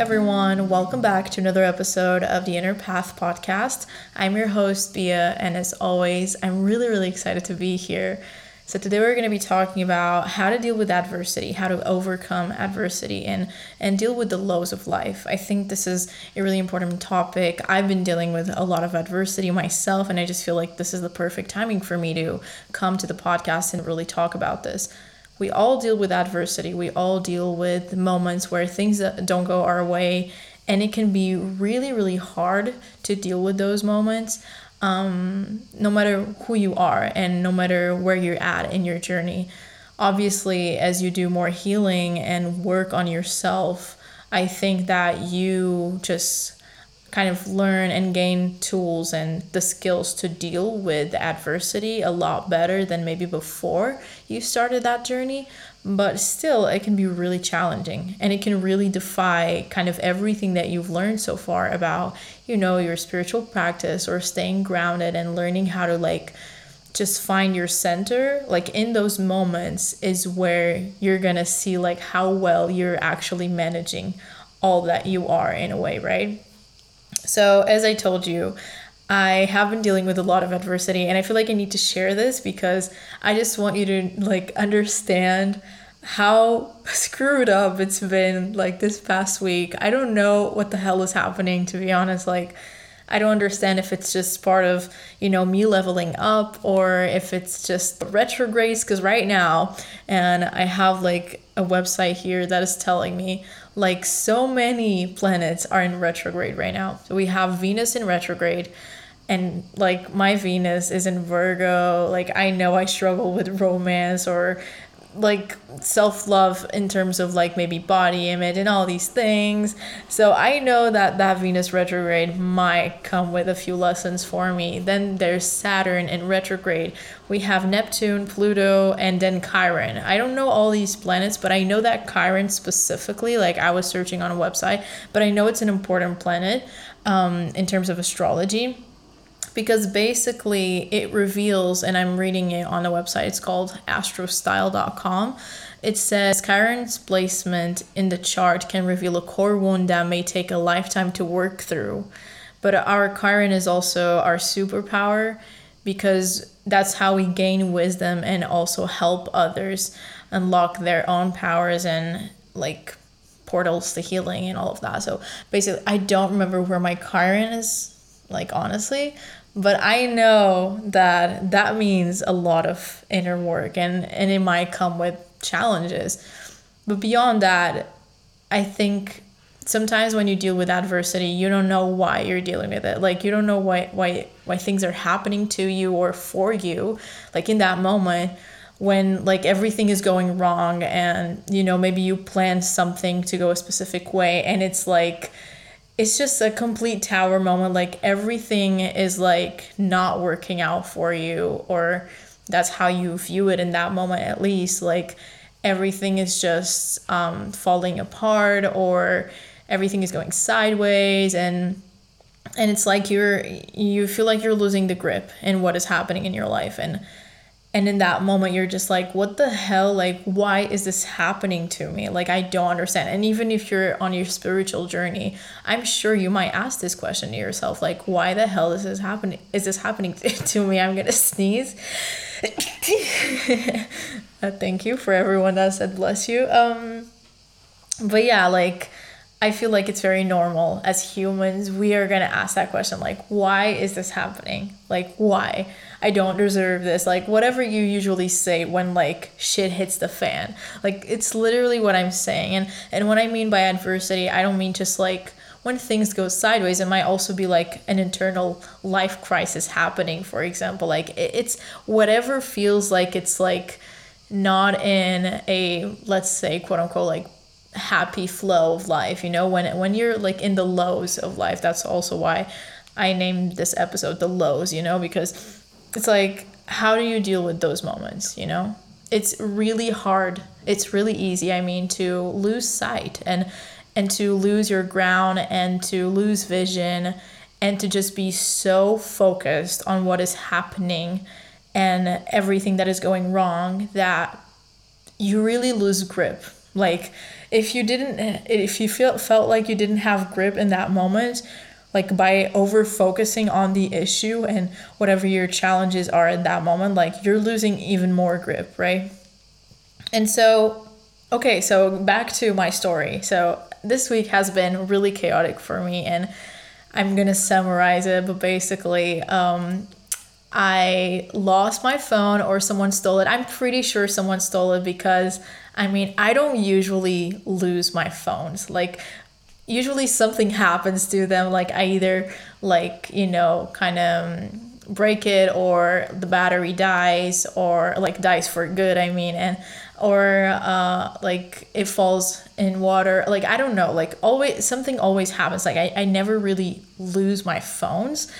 everyone. Welcome back to another episode of the Inner Path podcast. I'm your host, Bea, and as always, I'm really, really excited to be here. So, today we're going to be talking about how to deal with adversity, how to overcome adversity, and, and deal with the lows of life. I think this is a really important topic. I've been dealing with a lot of adversity myself, and I just feel like this is the perfect timing for me to come to the podcast and really talk about this we all deal with adversity. We all deal with moments where things don't go our way, and it can be really, really hard to deal with those moments. Um, no matter who you are and no matter where you're at in your journey. Obviously, as you do more healing and work on yourself, I think that you just kind of learn and gain tools and the skills to deal with adversity a lot better than maybe before you started that journey. But still, it can be really challenging and it can really defy kind of everything that you've learned so far about, you know, your spiritual practice or staying grounded and learning how to like just find your center like in those moments is where you're gonna see like how well you're actually managing all that you are in a way right so, as I told you, I have been dealing with a lot of adversity and I feel like I need to share this because I just want you to like understand how screwed up it's been like this past week. I don't know what the hell is happening to be honest like I don't understand if it's just part of, you know, me leveling up or if it's just retrogrades because right now and I have like a website here that is telling me like so many planets are in retrograde right now. So we have Venus in retrograde and like my Venus is in Virgo. Like I know I struggle with romance or like self love in terms of like maybe body image and all these things. So I know that that Venus retrograde might come with a few lessons for me. Then there's Saturn in retrograde. We have Neptune, Pluto, and then Chiron. I don't know all these planets, but I know that Chiron specifically, like I was searching on a website, but I know it's an important planet um, in terms of astrology because basically it reveals, and I'm reading it on the website, it's called astrostyle.com. It says Chiron's placement in the chart can reveal a core wound that may take a lifetime to work through. But our Chiron is also our superpower because that's how we gain wisdom and also help others unlock their own powers and like portals to healing and all of that. So basically, I don't remember where my Chiron is, like honestly, but I know that that means a lot of inner work and, and it might come with challenges. But beyond that, I think sometimes when you deal with adversity, you don't know why you're dealing with it. Like you don't know why why why things are happening to you or for you. Like in that moment when like everything is going wrong and you know maybe you plan something to go a specific way and it's like it's just a complete tower moment like everything is like not working out for you or that's how you view it in that moment at least like everything is just um, falling apart or everything is going sideways and and it's like you're you feel like you're losing the grip in what is happening in your life and and in that moment you're just like what the hell? Like why is this happening to me? Like i don't understand. And even if you're on your spiritual journey i'm sure you might ask this question to yourself like why the hell is this happening is this happening to me? I'm gonna sneeze. Uh, thank you for everyone that said bless you. Um but yeah like I feel like it's very normal as humans. We are going to ask that question like, why is this happening? Like, why? I don't deserve this. Like, whatever you usually say when like shit hits the fan. Like, it's literally what I'm saying. And, and what I mean by adversity, I don't mean just like when things go sideways, it might also be like an internal life crisis happening, for example. Like, it's whatever feels like it's like not in a, let's say, quote unquote, like happy flow of life you know when when you're like in the lows of life that's also why i named this episode the lows you know because it's like how do you deal with those moments you know? It's really hard. It's really easy i mean to lose sight and and to lose your ground and to lose vision and to just be so focused on what is happening and everything that is going wrong that you really lose grip. Like if you didn't if you feel felt like you didn't have grip in that moment, like by over focusing on the issue and whatever your challenges are in that moment, like you're losing even more grip, right? And so okay, so back to my story. So this week has been really chaotic for me and I'm gonna summarize it, but basically, um, I lost my phone or someone stole it. I'm pretty sure someone stole it because I mean, I don't usually lose my phones. Like, usually something happens to them. Like, I either, like, you know, kind of break it or the battery dies or like dies for good, I mean. And or uh, like it falls in water like i don't know like always something always happens like I, I never really lose my phones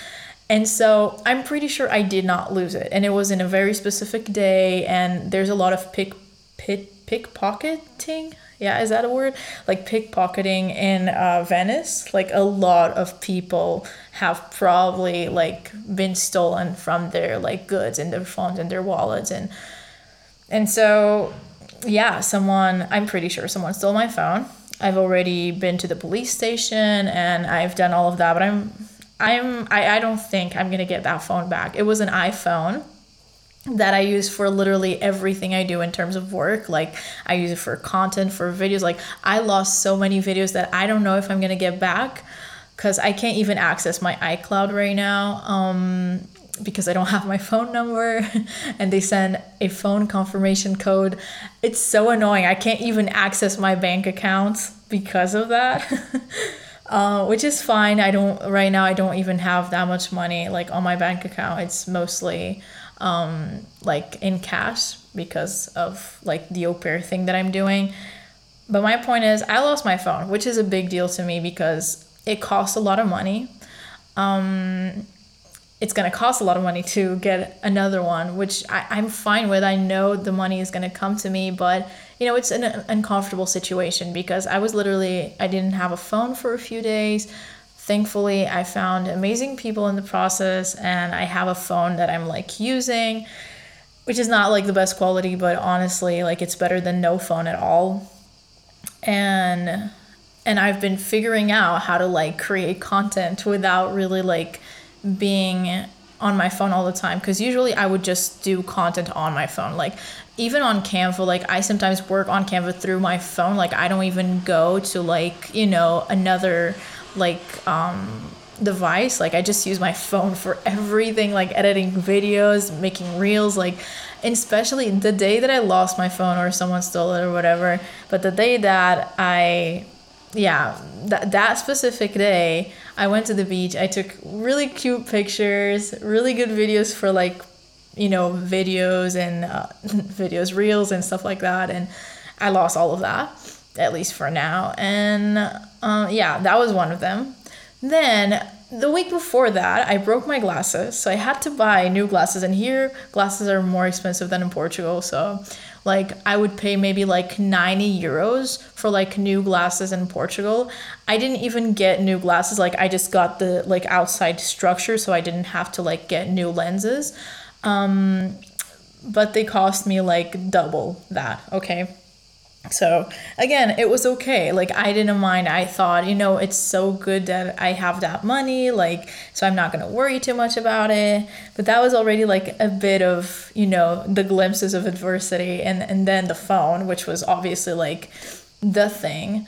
and so i'm pretty sure i did not lose it and it was in a very specific day and there's a lot of pick pit pickpocketing yeah is that a word like pickpocketing in uh, venice like a lot of people have probably like been stolen from their like goods and their phones and their wallets and and so yeah, someone, I'm pretty sure someone stole my phone. I've already been to the police station and I've done all of that, but I'm, I'm, I, I don't think I'm gonna get that phone back. It was an iPhone that I use for literally everything I do in terms of work. Like I use it for content, for videos. Like I lost so many videos that I don't know if I'm gonna get back because I can't even access my iCloud right now. Um, because I don't have my phone number and they send a phone confirmation code. It's so annoying. I can't even access my bank accounts because of that. uh, which is fine. I don't right now I don't even have that much money like on my bank account. It's mostly um, like in cash because of like the au pair thing that I'm doing. But my point is I lost my phone, which is a big deal to me because it costs a lot of money. Um, it's going to cost a lot of money to get another one, which I, I'm fine with. I know the money is going to come to me, but you know, it's an uncomfortable situation because I was literally, I didn't have a phone for a few days. Thankfully, I found amazing people in the process, and I have a phone that I'm like using, which is not like the best quality, but honestly, like it's better than no phone at all. And and I've been figuring out how to like create content without really like being on my phone all the time because usually I would just do content on my phone. Like even on Canva, like I sometimes work on Canva through my phone. Like I don't even go to like, you know, another like um device. Like I just use my phone for everything, like editing videos, making reels, like and especially the day that I lost my phone or someone stole it or whatever, but the day that I yeah, that that specific day, I went to the beach. I took really cute pictures, really good videos for like, you know, videos and uh, videos, reels and stuff like that. And I lost all of that, at least for now. And uh, yeah, that was one of them. Then the week before that, I broke my glasses, so I had to buy new glasses. And here, glasses are more expensive than in Portugal, so like I would pay maybe like 90 euros for like new glasses in Portugal. I didn't even get new glasses, like I just got the like outside structure, so I didn't have to like get new lenses. Um, but they cost me like double that, okay? So again, it was okay. Like I didn't mind. I thought, you know, it's so good that I have that money, like so I'm not going to worry too much about it. But that was already like a bit of, you know, the glimpses of adversity and and then the phone, which was obviously like the thing.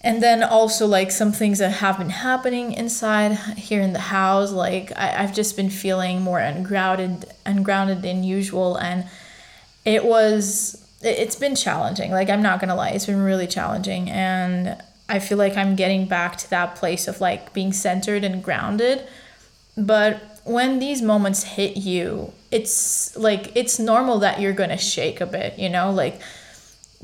And then also like some things that have been happening inside here in the house, like I, I've just been feeling more ungrounded ungrounded than usual and it was it's been challenging. Like I'm not gonna lie, it's been really challenging, and I feel like I'm getting back to that place of like being centered and grounded. But when these moments hit you, it's like it's normal that you're gonna shake a bit, you know, like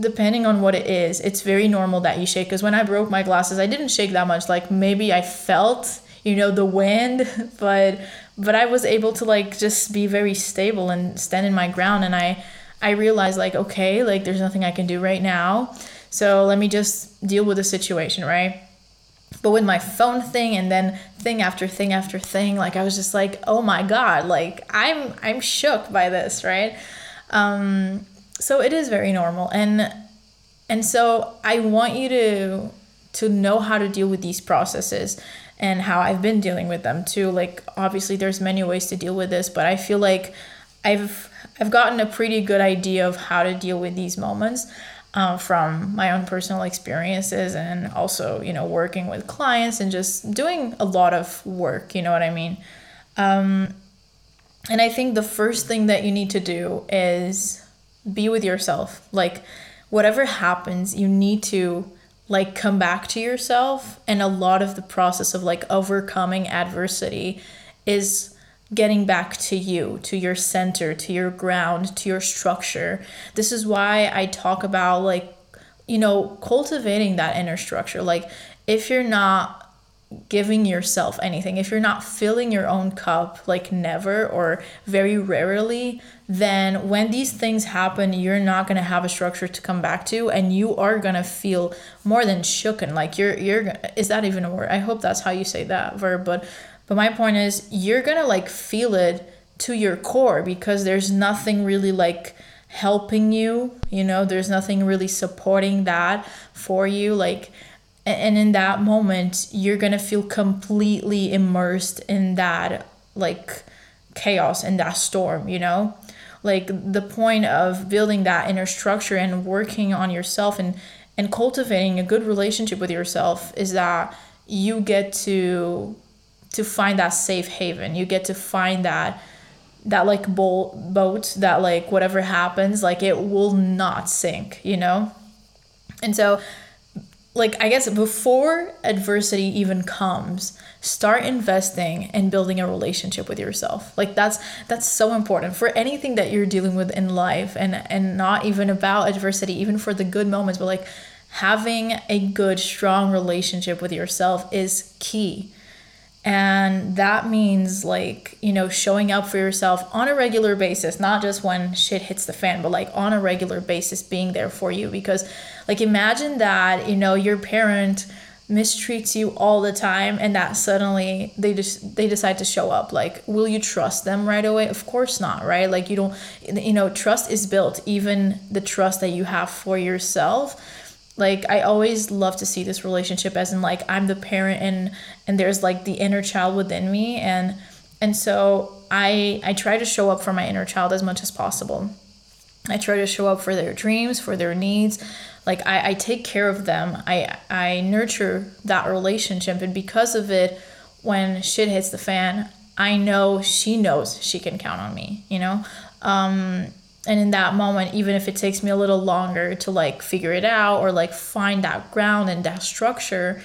depending on what it is, it's very normal that you shake. Because when I broke my glasses, I didn't shake that much. Like maybe I felt, you know, the wind, but but I was able to like just be very stable and stand in my ground, and I I realized like okay, like there's nothing I can do right now. So let me just deal with the situation, right? But with my phone thing and then thing after thing after thing, like I was just like, "Oh my god, like I'm I'm shook by this, right?" Um so it is very normal and and so I want you to to know how to deal with these processes and how I've been dealing with them too. Like obviously there's many ways to deal with this, but I feel like I've I've gotten a pretty good idea of how to deal with these moments uh, from my own personal experiences and also you know working with clients and just doing a lot of work. You know what I mean? Um, and I think the first thing that you need to do is be with yourself. Like whatever happens, you need to like come back to yourself and a lot of the process of like overcoming adversity is getting back to you, to your center, to your ground, to your structure. This is why I talk about like you know, cultivating that inner structure. Like if you're not giving yourself anything, if you're not filling your own cup, like never or very rarely, then when these things happen, you're not gonna have a structure to come back to, and you are gonna feel more than shooken. Like you're you're is that even a word? I hope that's how you say that verb. But but my point is, you're gonna like feel it to your core because there's nothing really like helping you. You know, there's nothing really supporting that for you. Like and in that moment you're gonna feel completely immersed in that like chaos and that storm you know like the point of building that inner structure and working on yourself and and cultivating a good relationship with yourself is that you get to to find that safe haven you get to find that that like boat boat that like whatever happens like it will not sink you know and so like I guess before adversity even comes, start investing and building a relationship with yourself. Like that's that's so important for anything that you're dealing with in life and and not even about adversity, even for the good moments, but like having a good strong relationship with yourself is key. And that means like, you know, showing up for yourself on a regular basis, not just when shit hits the fan, but like on a regular basis being there for you. Because like imagine that, you know, your parent mistreats you all the time and that suddenly they just they decide to show up. Like will you trust them right away? Of course not right? Like you don't you know trust is built. Even the trust that you have for yourself like i always love to see this relationship as in like i'm the parent and and there's like the inner child within me. And and so i i try to show up for my inner child as much as possible. I try to show up for their dreams for their needs. Like I, I take care of them. I i nurture that relationship. And because of it when shit hits the fan i know she knows she can count on me you know? Um and in that moment even if it takes me a little longer to like figure it out or like find that ground and that structure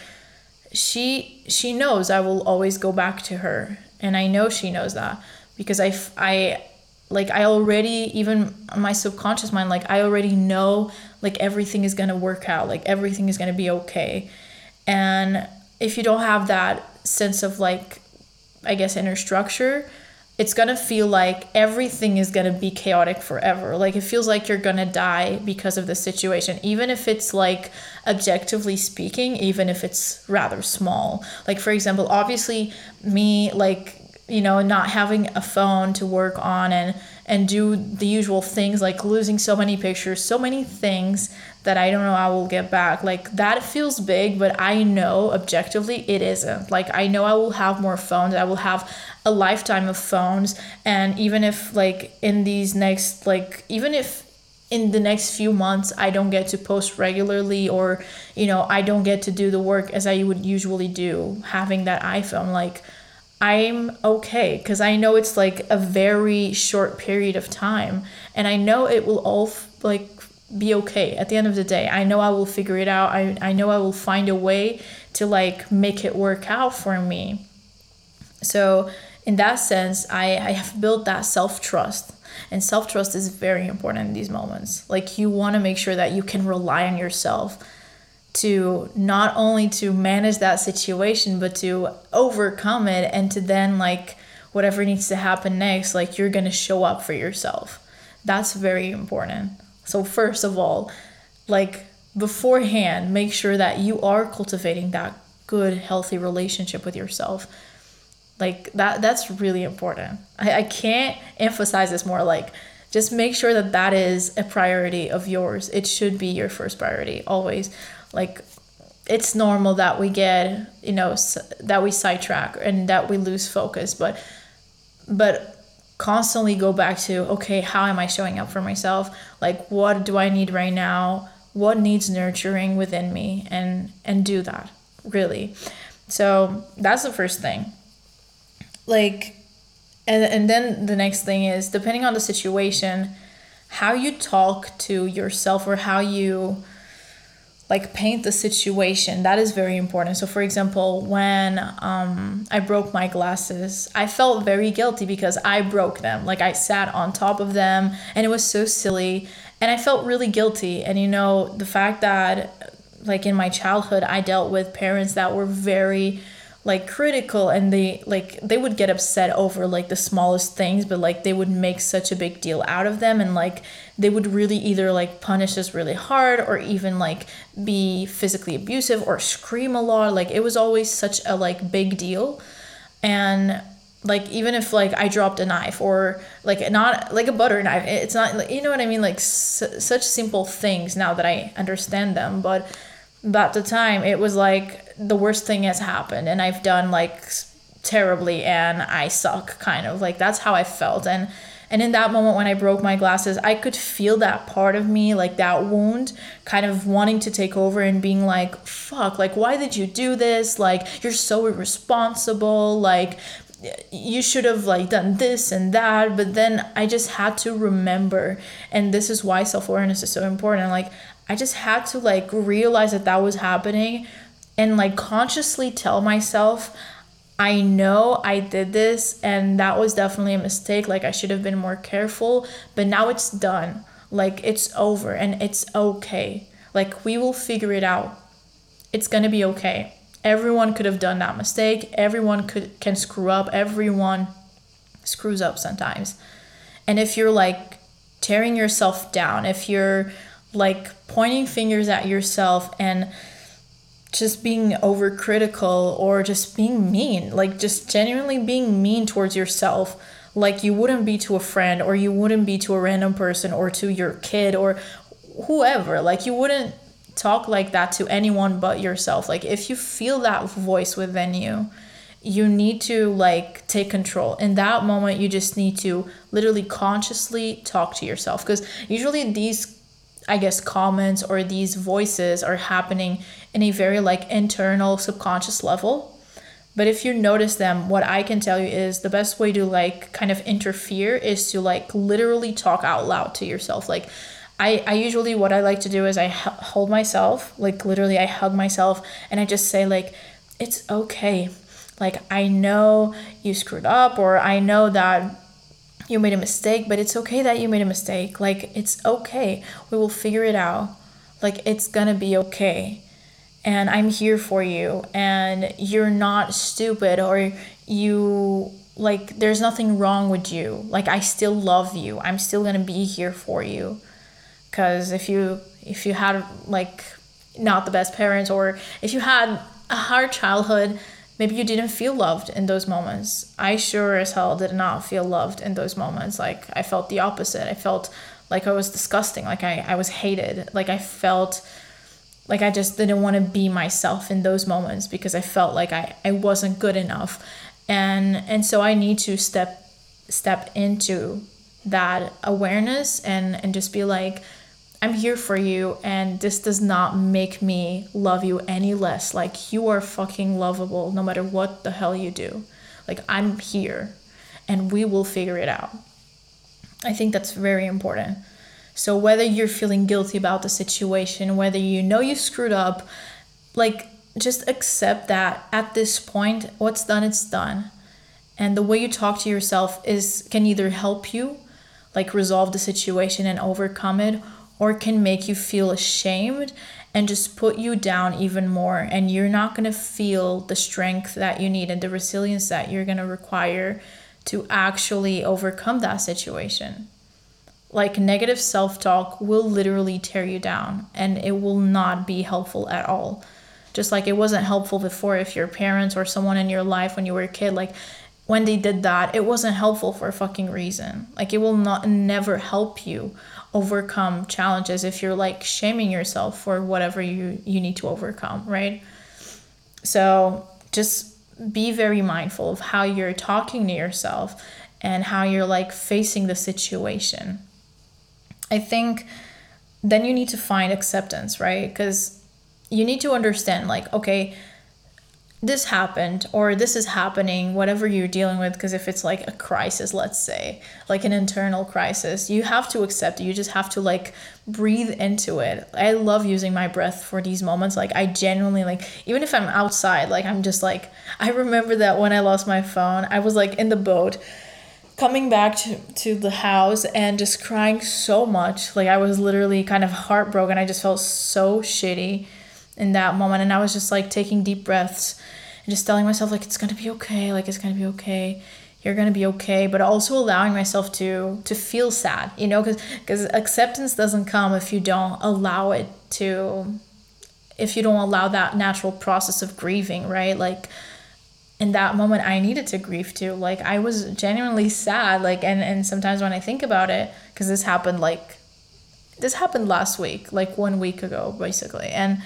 she she knows i will always go back to her. And i know she knows that because i i like i already even my subconscious mind like i already know like everything is to work out like everything is to be okay. And if you don't have that sense of like i guess inner structure it's gonna feel like everything is gonna be chaotic forever. Like it feels like you're gonna die because of the situation, even if it's like objectively speaking, even if it's rather small. Like, for example, obviously, me, like, you know, not having a phone to work on and and do the usual things like losing so many pictures, so many things that I don't know I will get back. Like that feels big, but I know objectively it isn't. Like I know I will have more phones. I will have a lifetime of phones and even if like in these next like even if in the next few months I don't get to post regularly or you know I don't get to do the work as I would usually do having that iPhone like I'm okay because I know it's like a very short period of time and I know it will all like be okay at the end of the day. I know I will figure it out. I, I know I will find a way to like make it work out for me. So in that sense, I, I have built that self trust. And self trust is very important in these moments. Like you want to make sure that you can rely on yourself to not only to manage that situation but to overcome it and to then like whatever needs to happen next like you're going to show up for yourself. That's very important. So first of all like beforehand make sure that you are cultivating that good healthy relationship with yourself. Like that that's really important. I, I can't emphasize this more like just make sure that that is a priority of yours. It should be your first priority always like it's normal that we get you know that we sidetrack and that we lose focus but but constantly go back to okay how am i showing up for myself? Like what do i need right now? What needs nurturing within me? And and do that really. So that's the first thing. Like and and then the next thing is depending on the situation how you talk to yourself or how you like paint the situation that is very important. So for example when um, i broke my glasses i felt very guilty because i broke them. Like i sat on top of them and it was so silly and i felt really guilty. And you know the fact that like in my childhood i dealt with parents that were very like critical and they like they would get upset over like the smallest things but like they would make such a big deal out of them and like they would really either like punish us really hard or even like be physically abusive or scream a lot. Like it was always such a like big deal. And like even if like i dropped a knife or like not like a butter knife it's not you know what i mean? Like s- such simple things now that i understand them but but at the time it was like the worst thing has happened and I've done like terribly and I suck kind of. Like that's how I felt. And and in that moment when I broke my glasses I could feel that part of me like that wound kind of wanting to take over and being like fuck like why did you do this? Like you're so irresponsible. Like you should have like done this and that. But then i just had to remember and this is why self-awareness is so important. Like i just had to like realize that that was happening and like consciously tell myself I know I did this and that was definitely a mistake. Like I should have been more careful, but now it's done. Like it's over and it's okay. Like we will figure it out. It's to be okay. Everyone could have done that mistake. Everyone could can screw up. Everyone screws up sometimes. And if you're like tearing yourself down, if you're like pointing fingers at yourself and just being overcritical or just being mean, like just genuinely being mean towards yourself, like you wouldn't be to a friend or you wouldn't be to a random person or to your kid or whoever. Like you wouldn't talk like that to anyone but yourself. Like if you feel that voice within you, you need to like take control. In that moment, you just need to literally consciously talk to yourself because usually these I guess comments or these voices are happening in a very like internal subconscious level. But if you notice them, what I can tell you is the best way to like kind of interfere is to like literally talk out loud to yourself. Like I, I usually what I like to do is I hold myself, like literally I hug myself and I just say like it's okay. Like I know you screwed up or I know that you made a mistake, but it's okay that you made a mistake. Like it's okay. We will figure it out. Like it's to be okay and I'm here for you and you're not stupid or you like there's nothing wrong with you. Like I still love you. I'm still to be here for you. Cuz if you if you had like not the best parents or if you had a hard childhood, maybe you didn't feel loved in those moments. I sure as hell did not feel loved in those moments. Like I felt the opposite. I felt like I was disgusting, like I, I was hated, like I felt like I just didn't want to be myself in those moments because I felt like I, I wasn't good enough. And and so I need to step step into that awareness and and just be like I'm here for you and this does not make me love you any less. Like you are fucking lovable no matter what the hell you do. Like I'm here and we will figure it out. I think that's very important. So whether you're feeling guilty about the situation, whether you know you screwed up, like just accept that at this point, what's done, it's done. And the way you talk to yourself is can either help you like resolve the situation and overcome it or can make you feel ashamed and just put you down even more and you're not going to feel the strength that you need and the resilience that you're going to require to actually overcome that situation like negative self talk will literally tear you down and it will not be helpful at all. Just like it wasn't helpful before if your parents or someone in your life when you were a kid, like when they did that, it wasn't helpful for a fucking reason. Like it will not never help you overcome challenges if you're like shaming yourself for whatever you you need to overcome, right? So, just be very mindful of how you're talking to yourself and how you're like facing the situation. I think then you need to find acceptance, right? Because you need to understand, like, okay, this happened or this is happening, whatever you're dealing with. Because if it's like a crisis, let's say, like an internal crisis, you have to accept it. You just have to like breathe into it. I love using my breath for these moments. Like, I genuinely, like, even if I'm outside, like, I'm just like, I remember that when I lost my phone, I was like in the boat coming back to, to the house and just crying so much. Like I was literally kind of heartbroken. I just felt so shitty in that moment. And I was just like taking deep breaths and just telling myself like it's gonna be okay, like it's gonna be okay. You're gonna be okay, but also allowing myself to to feel sad, you know, because because acceptance doesn't come if you don't allow it to, if you don't allow that natural process of grieving, right? Like in that moment i needed to grieve too like i was genuinely sad like and and sometimes when i think about it because this happened like this happened last week like one week ago basically and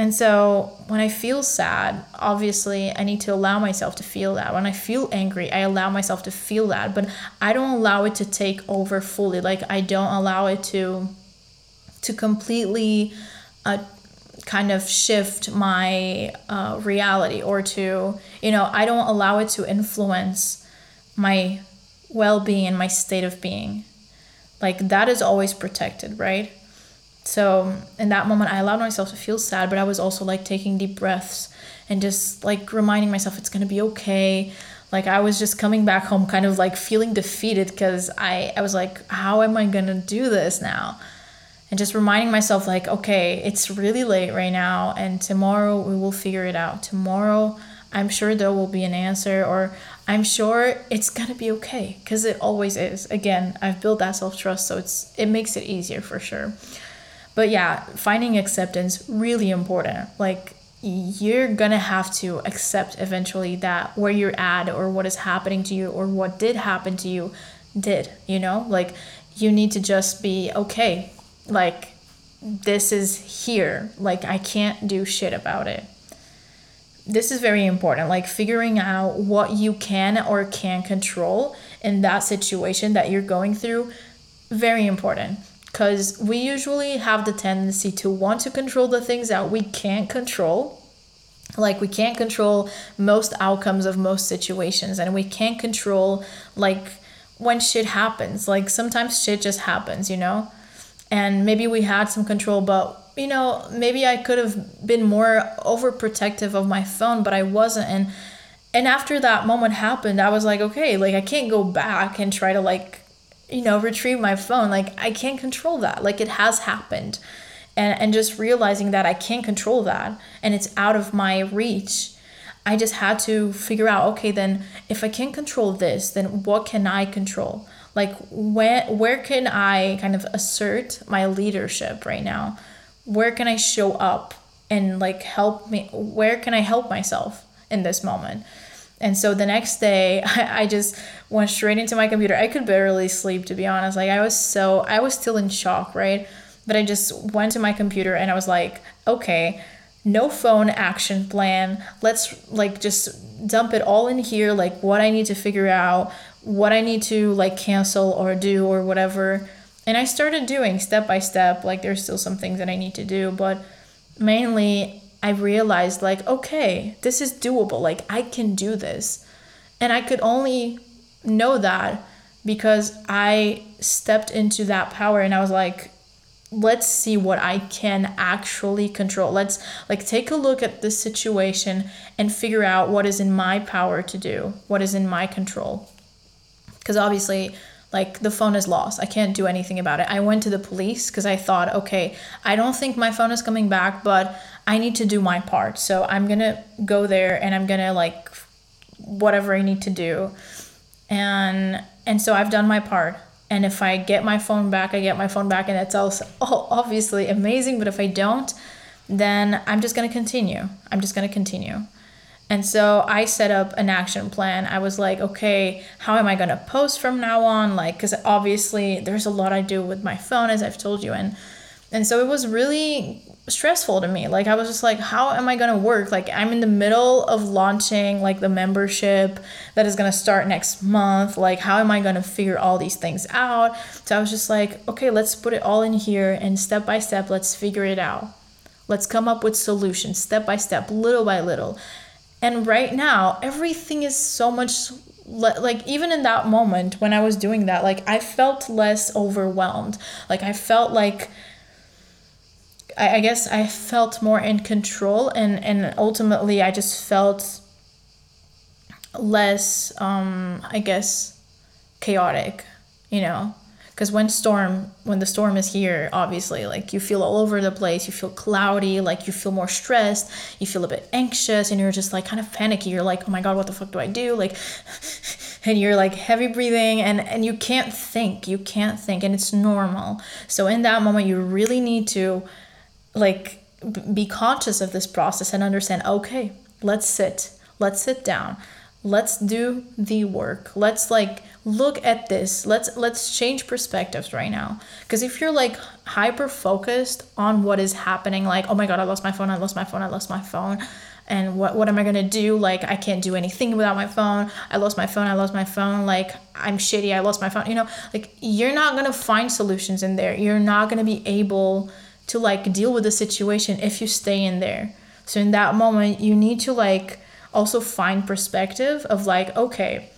and so when i feel sad obviously i need to allow myself to feel that when i feel angry i allow myself to feel that but i don't allow it to take over fully like i don't allow it to to completely uh, kind of shift my uh, reality or to, you know, I don't allow it to influence my well being and my state of being. Like that is always protected, right? So in that moment, I allowed myself to feel sad, but I was also like taking deep breaths and just like reminding myself it's gonna be okay. Like I was just coming back home, kind of like feeling defeated because I, I was like, how am I gonna do this now? and just reminding myself like okay it's really late right now and tomorrow we will figure it out tomorrow i'm sure there will be an answer or i'm sure it's gonna be okay because it always is again i've built that self-trust so it's it makes it easier for sure but yeah finding acceptance really important. Like you're gonna have to accept eventually that where you're at or what is happening to you or what did happen to you did you know? Like you need to just be okay like this is here. Like i can't do shit about it. This is very important. Like figuring out what you can or can't control in that situation that you're going through very important because we usually have the tendency to want to control the things that we can't control. Like we can't control most outcomes of most situations and we can't control like when shit happens. Like sometimes shit just happens you know? And maybe we had some control but you know maybe i could have been more overprotective of my phone but i wasn't. And and after that moment happened i was like okay like i can't go back and try to like you know retrieve my phone like i can't control that. Like it has happened. And and just realizing that i can't control that and it's out of my reach i just had to figure out okay then if i can't control this then what can i control? Like where where can i kind of assert my leadership right now? Where can i show up and like help me where can i help myself in this moment and so the next day I, I just went straight into my computer i could barely sleep to be honest like i was so i was still in shock right but i just went to my computer and i was like okay no phone action plan let's like just dump it all in here like what i need to figure out what I need to like cancel or do or whatever. And I started doing step by step. Like there's still some things that I need to do, but mainly I realized like, okay, this is doable. Like I can do this. And I could only know that because I stepped into that power and I was like, let's see what I can actually control. Let's like take a look at this situation and figure out what is in my power to do, what is in my control because obviously like the phone is lost i can't do anything about it i went to the police because i thought okay i don't think my phone is coming back but i need to do my part so i'm gonna go there and i'm gonna like whatever i need to do and and so i've done my part and if i get my phone back i get my phone back and it's also obviously amazing but if i don't then i'm just gonna continue i'm just gonna continue And so I set up an action plan. I was like, okay, how am I going to post from now on? Like, because obviously there's a lot I do with my phone, as I've told you. And, and so it was really stressful to me. Like, I was just like, how am I to work? Like, I'm in the middle of launching like the membership that is to start next month. Like, how am I to figure all these things out? So I was just like, okay, let's put it all in here and step by step, let's figure it out. Let's come up with solutions step by step, little by little. And right now, everything is so much like even in that moment when I was doing that, like I felt less overwhelmed. Like I felt like I, I guess I felt more in control and and ultimately I just felt less um I guess chaotic, you know? Because when storm when the storm is here obviously like you feel all over the place you feel cloudy like you feel more stressed you feel a bit anxious and you're just like kind of panicky. You're like oh my god what the fuck do i do? Like and you're like heavy breathing and and you can't think you can't think and it's normal. So in that moment you really need to like be conscious of this process and understand okay let's sit let's sit down let's do the work let's like look at this let's let's change perspectives right now. Because if you're like hyper focused on what is happening like oh my god i lost my phone i lost my phone i lost my phone and what, what am i going to do? Like i can't do anything without my phone i lost my phone i lost my phone like i'm shitty i lost my phone you know? Like you're not going to find solutions in there. You're not going to be able to like deal with the situation if you stay in there so in that moment you need to like also find perspective of like, okay,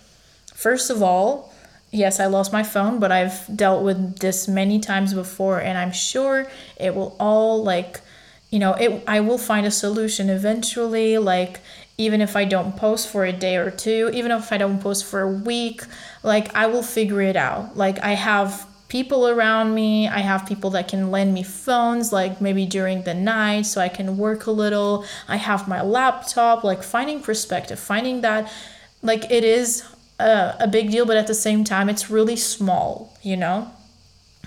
first of all, yes, I lost my phone, but I've dealt with this many times before and I'm sure it will all like, you know, it I will find a solution eventually like even if I don't post for a day or two, even if I don't post for a week, like I will figure it out. Like I have people around me. I have people that can lend me phones, like maybe during the night, so I can work a little. I have my laptop, like finding perspective, finding that, like, it is a, a big deal, but at the same time, it's really small, you know?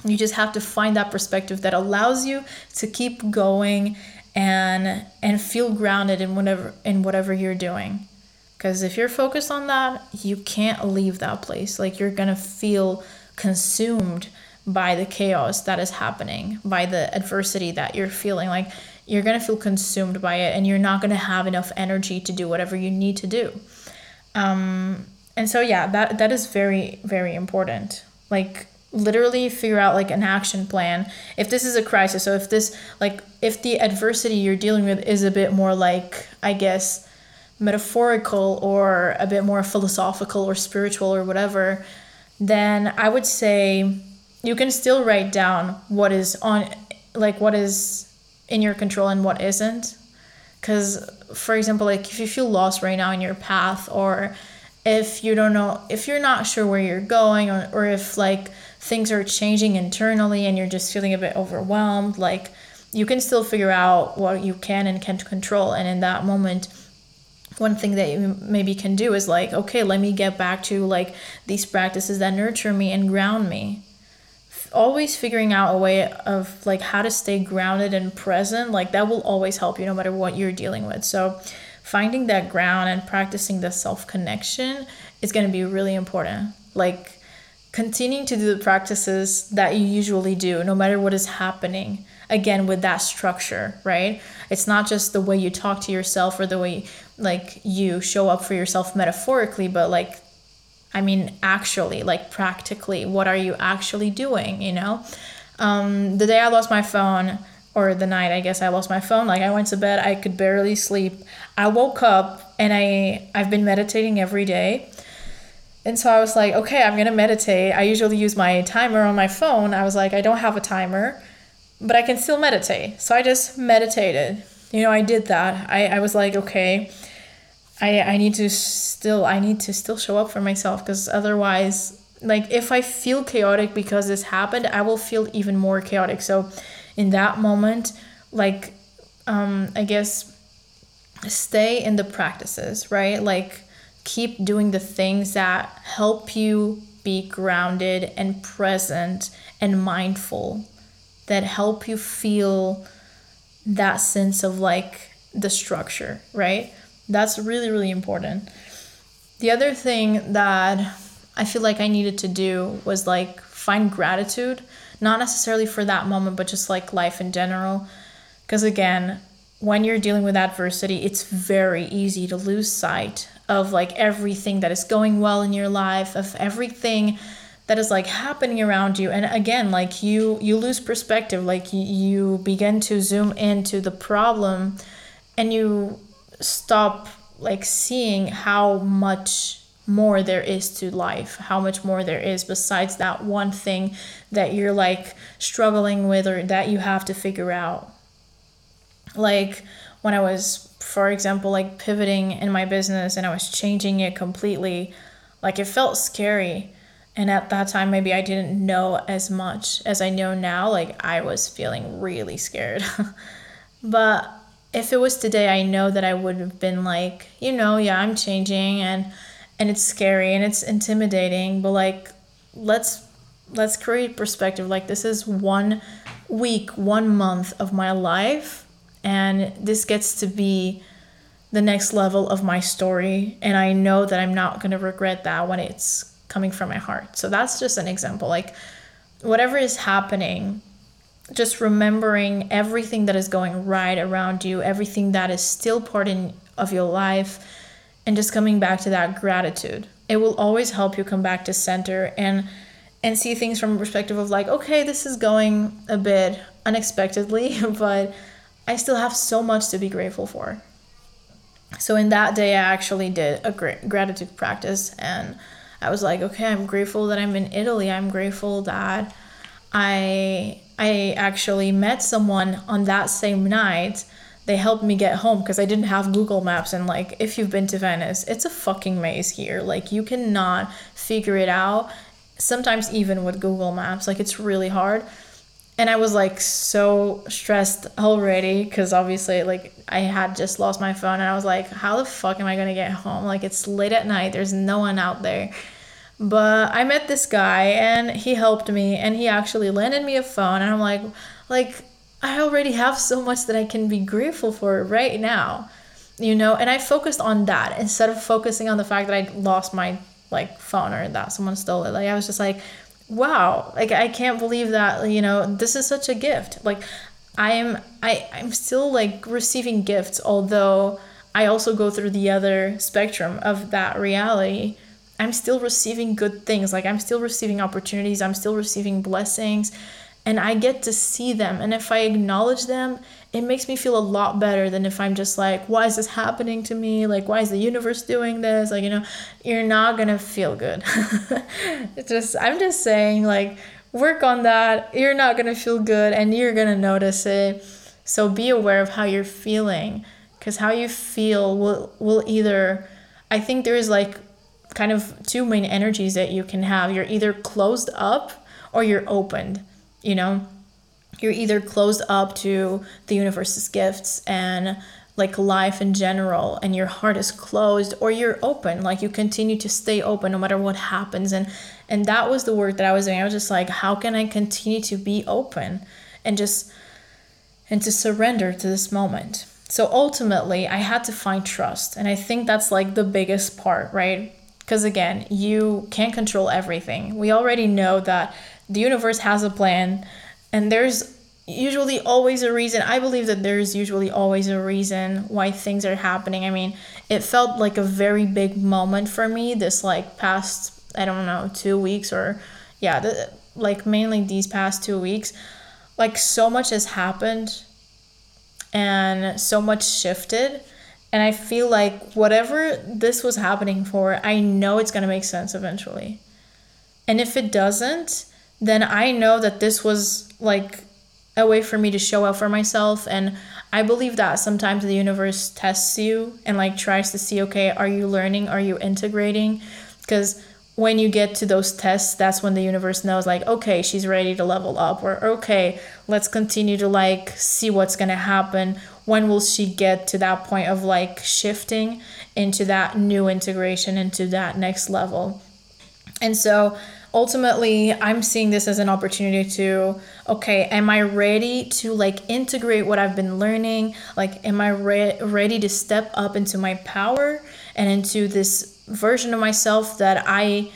You just have to find that perspective that allows you to keep going and and feel grounded in whatever in whatever you're doing because if you're focused on that you can't leave that place like you're gonna feel consumed by the chaos that is happening, by the adversity that you're feeling. Like you're going to feel consumed by it and you're not going to have enough energy to do whatever you need to do. Um, and so, yeah, that, that is very, very important. Like, literally figure out like an action plan if this is a crisis so if this like if the adversity you're dealing with is a bit more like i guess metaphorical or a bit more philosophical or spiritual or whatever then I would say you can still write down what is on, like what is in your control and what isn't. Because, for example, like if you feel lost right now in your path, or if you don't know, if you're not sure where you're going, or, or if like things are changing internally and you're just feeling a bit overwhelmed, like you can still figure out what you can and can't control. And in that moment, one thing that you maybe can do is like okay let me get back to like these practices that nurture me and ground me always figuring out a way of like how to stay grounded and present like that will always help you no matter what you're dealing with. So finding that ground and practicing the self connection is going to be really important. Like continuing to do the practices that you usually do no matter what is happening again with that structure right? It's not just the way you talk to yourself or the way like you show up for yourself metaphorically but like i mean actually like practically what are you actually doing you know? Um, the day i lost my phone or the night i guess i lost my phone like i went to bed i could barely sleep. I woke up and i i've been meditating every day. And so i was like okay i'm gonna meditate. I usually use my timer on my phone. I was like i don't have a timer but i can still meditate. So i just meditated. You know i did that. I, I was like okay I, I need to still i need to still show up for myself because otherwise like if i feel chaotic because this happened i will feel even more chaotic. So in that moment like um i guess stay in the practices right? Like keep doing the things that help you be grounded and present and mindful that help you feel that sense of like the structure right That's really, really important. The other thing that I feel like I needed to do was like find gratitude, not necessarily for that moment, but just like life in general. Because again, when you're dealing with adversity, it's very easy to lose sight of like everything that is going well in your life, of everything that is like happening around you and again like you you lose perspective like you, begin to zoom into the problem and you stop like seeing how much more there is to life, how much more there is besides that one thing that you're like struggling with or that you have to figure out. Like when I was, for example, like pivoting in my business and I was changing it completely, like it felt scary. And at that time, maybe I didn't know as much as I know now. Like I was feeling really scared. but if it was today, I know that I would have been like, you know, yeah, I'm changing and and it's scary and it's intimidating, but like let's let's create perspective. Like this is one week, one month of my life and this gets to be the next level of my story and I know that I'm not going to regret that when it's coming from my heart. So that's just an example. Like whatever is happening just remembering everything that is going right around you, everything that is still part in, of your life, and just coming back to that gratitude. It will always help you come back to center and and see things from a perspective of like, okay, this is going a bit unexpectedly, but I still have so much to be grateful for. So in that day, I actually did a great gratitude practice, and I was like, okay, I'm grateful that I'm in Italy. I'm grateful that I I actually met someone on that same night. They helped me get home because I didn't have Google Maps. And, like, if you've been to Venice, it's a fucking maze here. Like, you cannot figure it out. Sometimes, even with Google Maps, like, it's really hard. And I was like so stressed already because obviously, like, I had just lost my phone. And I was like, how the fuck am I going to get home? Like, it's late at night, there's no one out there but I met this guy and he helped me and he actually lended me a phone and I'm like like I already have so much that I can be grateful for right now. You know, and I focused on that instead of focusing on the fact that I lost my like phone or that someone stole it. Like I was just like, wow, like I can't believe that, you know, this is such a gift. Like I am I I'm still like receiving gifts although I also go through the other spectrum of that reality I'm still receiving good things. Like I'm still receiving opportunities, I'm still receiving blessings, and I get to see them. And if I acknowledge them, it makes me feel a lot better than if I'm just like, why is this happening to me? Like, why is the universe doing this? Like, you know, you're not gonna feel good. it's just, I'm just saying, like, work on that. You're not gonna feel good and you're gonna notice it. So be aware of how you're feeling because how you feel will, will either, I think there is like kind of two main energies that you can have. You're either closed up or you're opened, you know? You're either closed up to the universe's gifts and like life in general and your heart is closed or you're open. Like you continue to stay open no matter what happens. And and that was the work that I was doing. I was just like how can I continue to be open and just and to surrender to this moment? So ultimately I had to find trust. And I think that's like the biggest part right because again, you can't control everything. We already know that the universe has a plan, and there's usually always a reason. I believe that there's usually always a reason why things are happening. I mean, it felt like a very big moment for me this like past, I don't know, two weeks or yeah, the, like mainly these past two weeks. Like so much has happened and so much shifted and I feel like whatever this was happening for, I know it's going to make sense eventually. And if it doesn't, then I know that this was like a way for me to show up for myself. And I believe that sometimes the universe tests you and like tries to see, okay, are you learning? Are you integrating? Because when you get to those tests, that's when the universe knows, like, okay, she's ready to level up, or okay, let's continue to like see what's gonna happen. When will she get to that point of like shifting into that new integration into that next level? And so ultimately i'm seeing this as an opportunity to okay am i ready to like integrate what i've been learning? Like am i re- ready to step up into my power and into this version of myself that i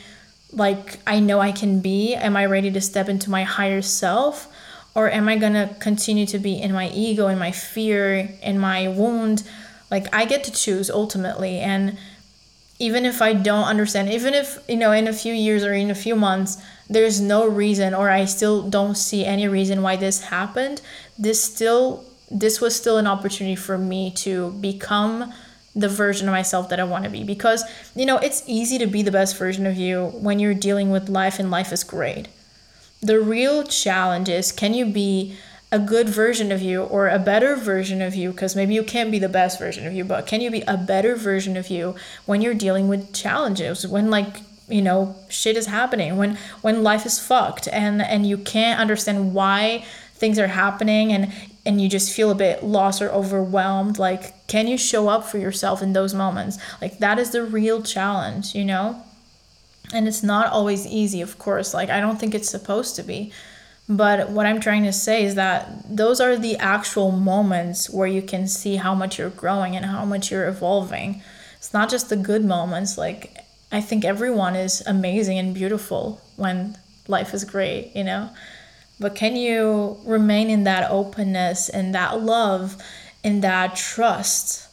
like i know i can be. Am i ready to step into my higher self? Or am i to continue to be in my ego in my fear in my wound? Like i get to choose ultimately. And even if I don't understand, even if, you know, in a few years or in a few months, there's no reason or I still don't see any reason why this happened, this still this was still an opportunity for me to become the version of myself that I want to be. Because you know, it's easy to be the best version of you when you're dealing with life and life is great. The real challenge is can you be a good version of you or a better version of you? Because maybe you can't be the best version of you but can you be a better version of you when you're dealing with challenges? When like you know shit is happening when when life is fucked and and you can't understand why things are happening and and you just feel a bit lost or overwhelmed like can you show up for yourself in those moments like that is the real challenge you know and it's not always easy of course like i don't think it's supposed to be but what I'm trying to say is that those are the actual moments where you can see how much you're growing and how much you're evolving. It's not just the good moments. Like, I think everyone is amazing and beautiful when life is great, you know? But can you remain in that openness and that love and that trust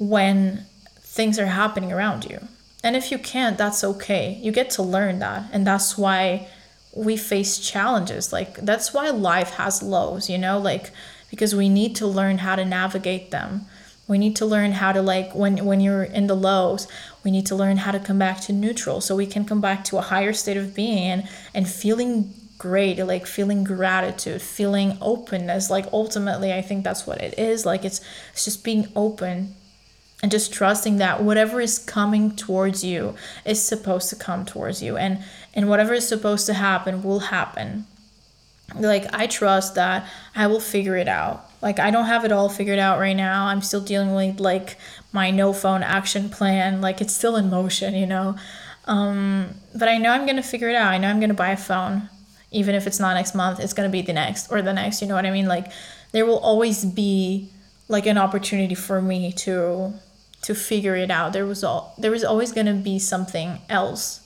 when things are happening around you? And if you can't, that's okay. You get to learn that. And that's why we face challenges. Like that's why life has lows, you know, like because we need to learn how to navigate them. We need to learn how to like when when you're in the lows, we need to learn how to come back to neutral so we can come back to a higher state of being and, and feeling great, like feeling gratitude, feeling openness. Like ultimately I think that's what it is. Like it's it's just being open and just trusting that whatever is coming towards you is supposed to come towards you and and whatever is supposed to happen will happen. Like i trust that i will figure it out. Like i don't have it all figured out right now. I'm still dealing with like my no phone action plan. Like it's still in motion you know? Um, but i know i'm gonna figure it out. I know i'm gonna buy a phone even if it's not next month it's gonna be the next or the next you know what i mean like there will always be like an opportunity for me to to figure it out. There was all there was always going to be something else.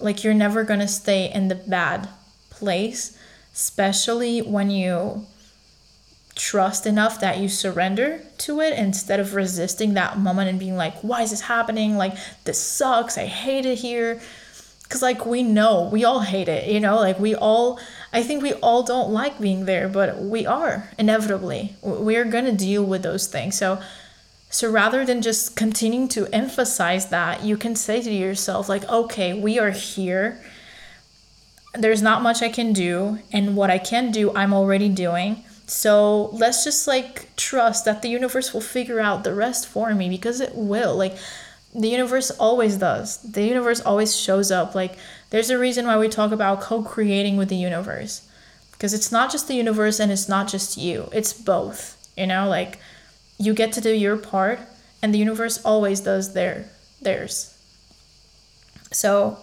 Like you're never going to stay in the bad place, especially when you trust enough that you surrender to it instead of resisting that moment and being like, why is this happening? Like, this sucks. I hate it here. Because, like, we know, we all hate it, you know? Like, we all, I think we all don't like being there, but we are inevitably. We're going to deal with those things. So, so rather than just continuing to emphasize that, you can say to yourself, like, okay, we are here. There's not much I can do, and what I can do, I'm already doing. So let's just like trust that the universe will figure out the rest for me because it will. Like, the universe always does. The universe always shows up. Like, there's a reason why we talk about co creating with the universe because it's not just the universe and it's not just you, it's both. You know, like, you get to do your part and the universe always does their theirs so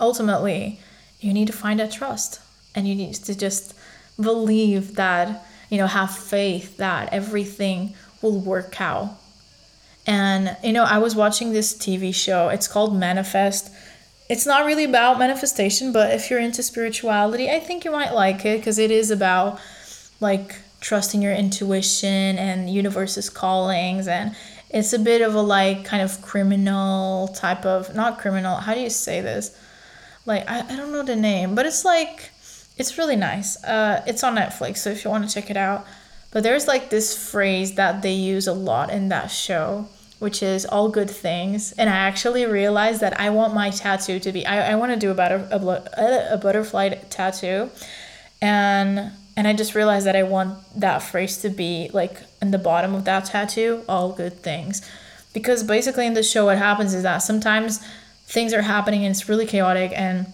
ultimately you need to find that trust and you need to just believe that you know have faith that everything will work out and you know i was watching this tv show. It's called manifest. It's not really about manifestation but if you're into spirituality i think you might like it because it is about like trusting your intuition and universe's callings. And it's a bit of a like kind of criminal type of not criminal how do you say this? Like i, I don't know the name but it's like it's really nice. Uh, it's on netflix so if you want to check it out. But there's like this phrase that they use a lot in that show which is all good things and i actually realized that i want my tattoo to be i, I want to do a, a, uh, a butterfly tattoo and and I just realized that I want that phrase to be like in the bottom of that tattoo, all good things. Because basically in the show what happens is that sometimes things are happening and it's really chaotic and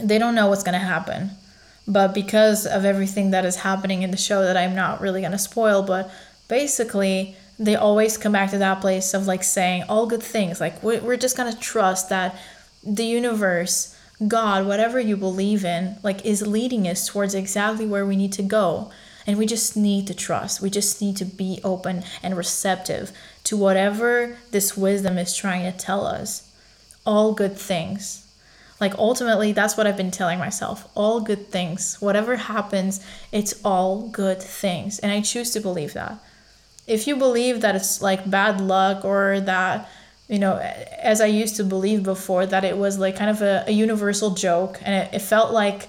they don't know what's going to happen. But because of everything that is happening in the show that I'm not really going to spoil, but basically they always come back to that place of like saying all good things. Like we're just going to trust that the universe God, whatever you believe in, like is leading us towards exactly where we need to go. And we just need to trust. We just need to be open and receptive to whatever this wisdom is trying to tell us. All good things. Like ultimately, that's what I've been telling myself. All good things. Whatever happens, it's all good things. And I choose to believe that. If you believe that it's like bad luck or that you know, as I used to believe before, that it was like kind of a, a universal joke, and it, it felt like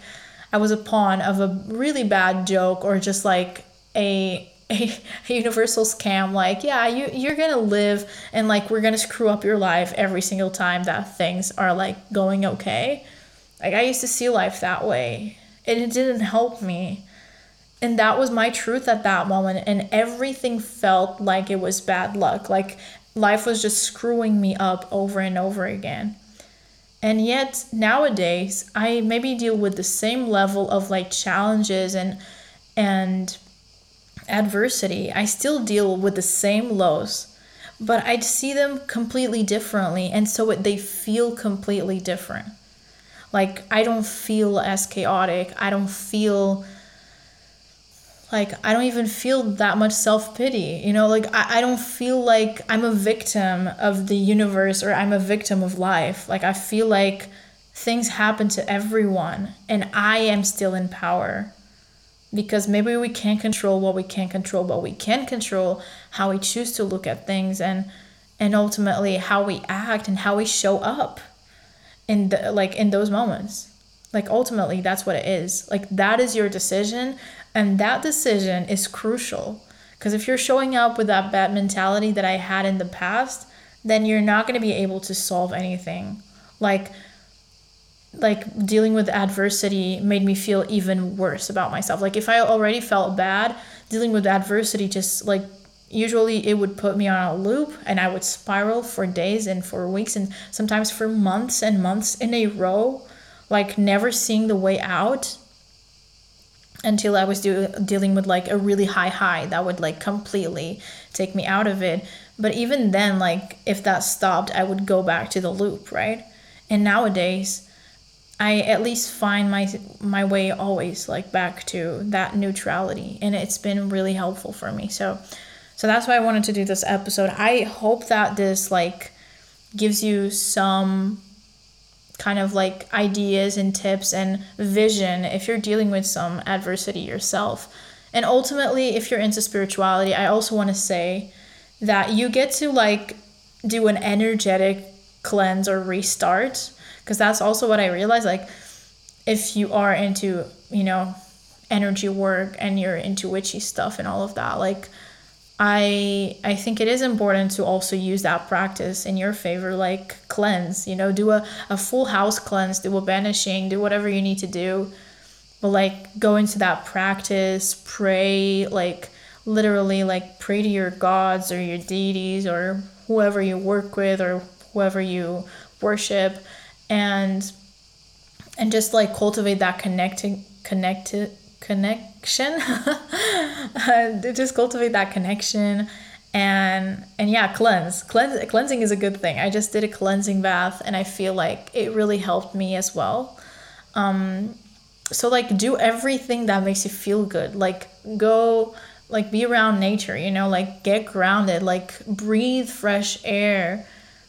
I was a pawn of a really bad joke or just like a a, universal scam like yeah you you're gonna live and like we're gonna screw up your life every single time that things are like going okay. Like i used to see life that way. And it didn't help me and that was my truth at that moment and everything felt like it was bad luck like life was just screwing me up over and over again. And yet nowadays I maybe deal with the same level of like challenges and and adversity. I still deal with the same lows, but I see them completely differently and so it, they feel completely different. Like I don't feel as chaotic. I don't feel like i don't even feel that much self-pity you know? Like I, I don't feel like i'm a victim of the universe or i'm a victim of life. Like i feel like things happen to everyone and i am still in power because maybe we can't control what we can't control but we can control how we choose to look at things and and ultimately how we act and how we show up in the like in those moments like ultimately that's what it is like that is your decision and that decision is crucial because if you're showing up with that bad mentality that I had in the past, then you're not going to be able to solve anything. Like like dealing with adversity made me feel even worse about myself. Like if I already felt bad, dealing with adversity just like usually it would put me on a loop and I would spiral for days and for weeks and sometimes for months and months in a row, like never seeing the way out until I was dealing with like a really high high that would like completely take me out of it. But even then, like if that stopped, I would go back to the loop, right? And nowadays, I at least find my my way always like back to that neutrality, and it's been really helpful for me. So, so that's why I wanted to do this episode. I hope that this like gives you some kind of like ideas and tips and vision if you're dealing with some adversity yourself. And ultimately, if you're into spirituality, I also want to say that you get to like do an energetic cleanse or restart because that's also what I realized like if you are into, you know, energy work and you're into witchy stuff and all of that, like I I think it is important to also use that practice in your favor, like cleanse, you know, do a, a full house cleanse, do a banishing, do whatever you need to do. But like go into that practice, pray, like literally like pray to your gods or your deities or whoever you work with or whoever you worship and and just like cultivate that connecting connected connection. Just cultivate that connection and and yeah cleanse. Cleanse cleansing is a good thing. I just did a cleansing bath and i feel like it really helped me as well. Um so like do everything that makes you feel good. Like go like be around nature you know like get grounded. Like breathe fresh air.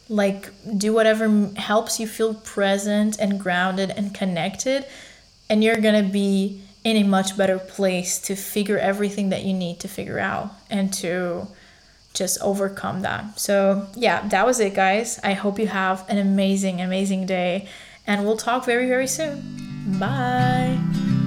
Like do whatever helps you feel present and grounded and connected. And you're gonna be in a much better place to figure everything that you need to figure out and to just overcome that. So, yeah, that was it, guys. I hope you have an amazing, amazing day, and we'll talk very, very soon. Bye.